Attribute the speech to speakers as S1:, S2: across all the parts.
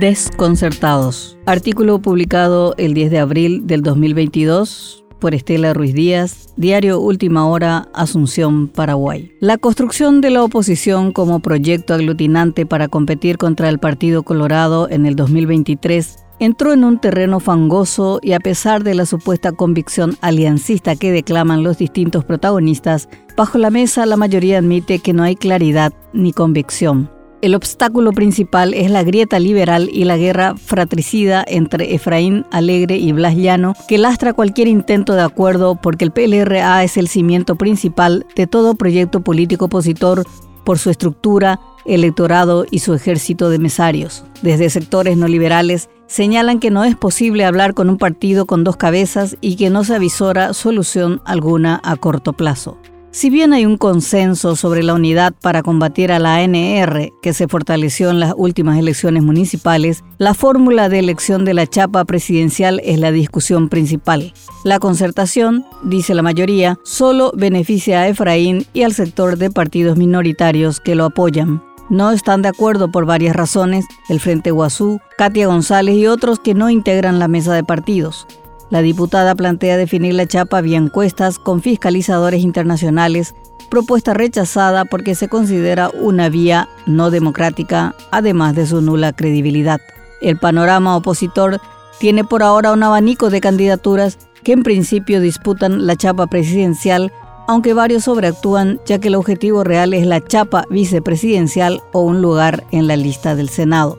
S1: Desconcertados. Artículo publicado el 10 de abril del 2022 por Estela Ruiz Díaz, Diario Última Hora, Asunción, Paraguay. La construcción de la oposición como proyecto aglutinante para competir contra el Partido Colorado en el 2023 entró en un terreno fangoso y a pesar de la supuesta convicción aliancista que declaman los distintos protagonistas, bajo la mesa la mayoría admite que no hay claridad ni convicción. El obstáculo principal es la grieta liberal y la guerra fratricida entre Efraín Alegre y Blas Llano, que lastra cualquier intento de acuerdo porque el PLRA es el cimiento principal de todo proyecto político opositor por su estructura, electorado y su ejército de mesarios. Desde sectores no liberales señalan que no es posible hablar con un partido con dos cabezas y que no se avisora solución alguna a corto plazo. Si bien hay un consenso sobre la unidad para combatir a la ANR, que se fortaleció en las últimas elecciones municipales, la fórmula de elección de la chapa presidencial es la discusión principal. La concertación, dice la mayoría, solo beneficia a Efraín y al sector de partidos minoritarios que lo apoyan. No están de acuerdo por varias razones, el Frente Guazú, Katia González y otros que no integran la mesa de partidos. La diputada plantea definir la chapa vía encuestas con fiscalizadores internacionales, propuesta rechazada porque se considera una vía no democrática, además de su nula credibilidad. El panorama opositor tiene por ahora un abanico de candidaturas que en principio disputan la chapa presidencial, aunque varios sobreactúan ya que el objetivo real es la chapa vicepresidencial o un lugar en la lista del Senado.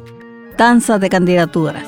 S1: Danza de candidaturas.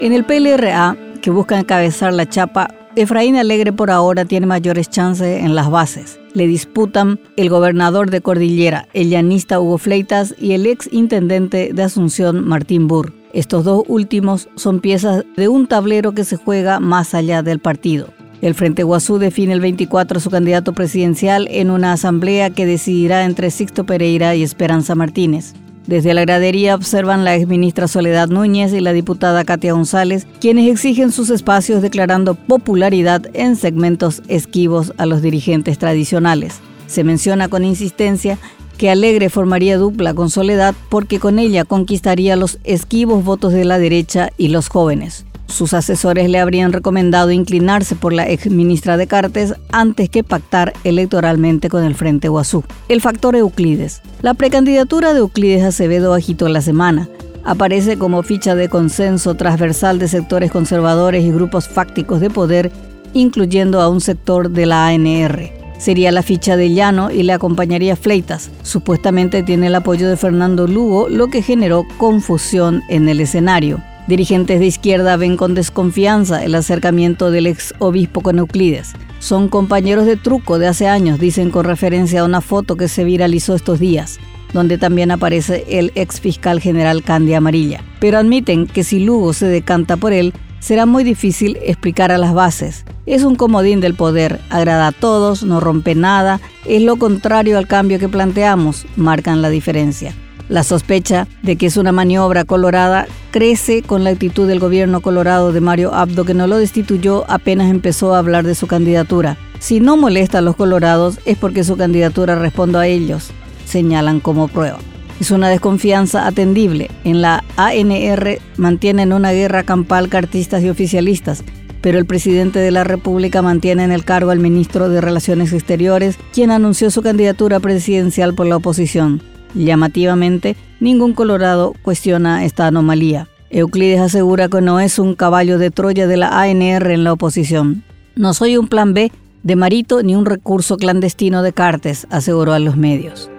S1: En el PLRA que buscan encabezar la chapa, Efraín Alegre por ahora tiene mayores chances en las bases. Le disputan el gobernador de Cordillera, el llanista Hugo Fleitas y el ex intendente de Asunción, Martín Burr. Estos dos últimos son piezas de un tablero que se juega más allá del partido. El Frente Guazú define el 24 su candidato presidencial en una asamblea que decidirá entre Sixto Pereira y Esperanza Martínez. Desde la gradería observan la exministra Soledad Núñez y la diputada Katia González, quienes exigen sus espacios declarando popularidad en segmentos esquivos a los dirigentes tradicionales. Se menciona con insistencia que Alegre formaría dupla con Soledad porque con ella conquistaría los esquivos votos de la derecha y los jóvenes. Sus asesores le habrían recomendado inclinarse por la ex ministra de Cartes antes que pactar electoralmente con el Frente Guazú. El factor Euclides. La precandidatura de Euclides Acevedo agitó la semana. Aparece como ficha de consenso transversal de sectores conservadores y grupos fácticos de poder, incluyendo a un sector de la ANR. Sería la ficha de Llano y le acompañaría Fleitas. Supuestamente tiene el apoyo de Fernando Lugo, lo que generó confusión en el escenario. Dirigentes de izquierda ven con desconfianza el acercamiento del ex obispo con Euclides. Son compañeros de truco de hace años, dicen con referencia a una foto que se viralizó estos días, donde también aparece el ex fiscal general Candy Amarilla. Pero admiten que si Lugo se decanta por él, será muy difícil explicar a las bases. Es un comodín del poder, agrada a todos, no rompe nada, es lo contrario al cambio que planteamos, marcan la diferencia. La sospecha de que es una maniobra colorada crece con la actitud del gobierno colorado de Mario Abdo, que no lo destituyó apenas empezó a hablar de su candidatura. Si no molesta a los colorados es porque su candidatura responde a ellos, señalan como prueba. Es una desconfianza atendible. En la ANR mantienen una guerra campal cartistas y oficialistas, pero el presidente de la República mantiene en el cargo al ministro de Relaciones Exteriores, quien anunció su candidatura presidencial por la oposición. Llamativamente, ningún colorado cuestiona esta anomalía. Euclides asegura que no es un caballo de Troya de la ANR en la oposición. No soy un plan B de Marito ni un recurso clandestino de Cartes, aseguró a los medios.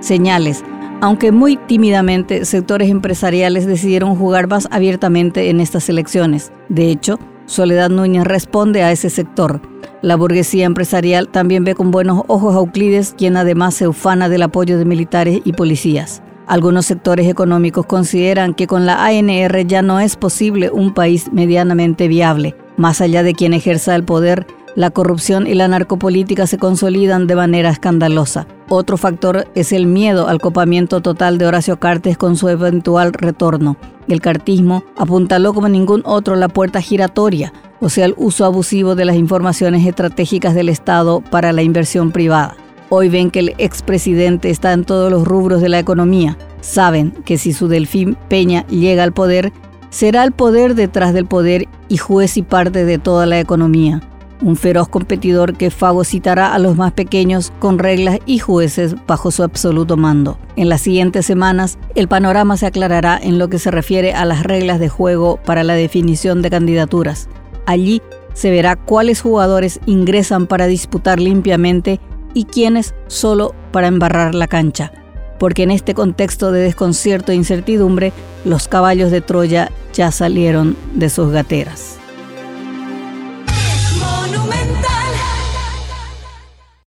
S1: Señales. Aunque muy tímidamente, sectores empresariales decidieron jugar más abiertamente en estas elecciones. De hecho, Soledad Núñez responde a ese sector. La burguesía empresarial también ve con buenos ojos a Euclides, quien además se ufana del apoyo de militares y policías. Algunos sectores económicos consideran que con la ANR ya no es posible un país medianamente viable. Más allá de quien ejerza el poder, la corrupción y la narcopolítica se consolidan de manera escandalosa. Otro factor es el miedo al copamiento total de Horacio Cartes con su eventual retorno. El cartismo apuntaló como ningún otro la puerta giratoria, o sea, el uso abusivo de las informaciones estratégicas del Estado para la inversión privada. Hoy ven que el expresidente está en todos los rubros de la economía. Saben que si su Delfín Peña llega al poder, será el poder detrás del poder y juez y parte de toda la economía. Un feroz competidor que fagocitará a los más pequeños con reglas y jueces bajo su absoluto mando. En las siguientes semanas, el panorama se aclarará en lo que se refiere a las reglas de juego para la definición de candidaturas. Allí se verá cuáles jugadores ingresan para disputar limpiamente y quienes solo para embarrar la cancha, porque en este contexto de desconcierto e incertidumbre, los caballos de Troya ya salieron de sus gateras.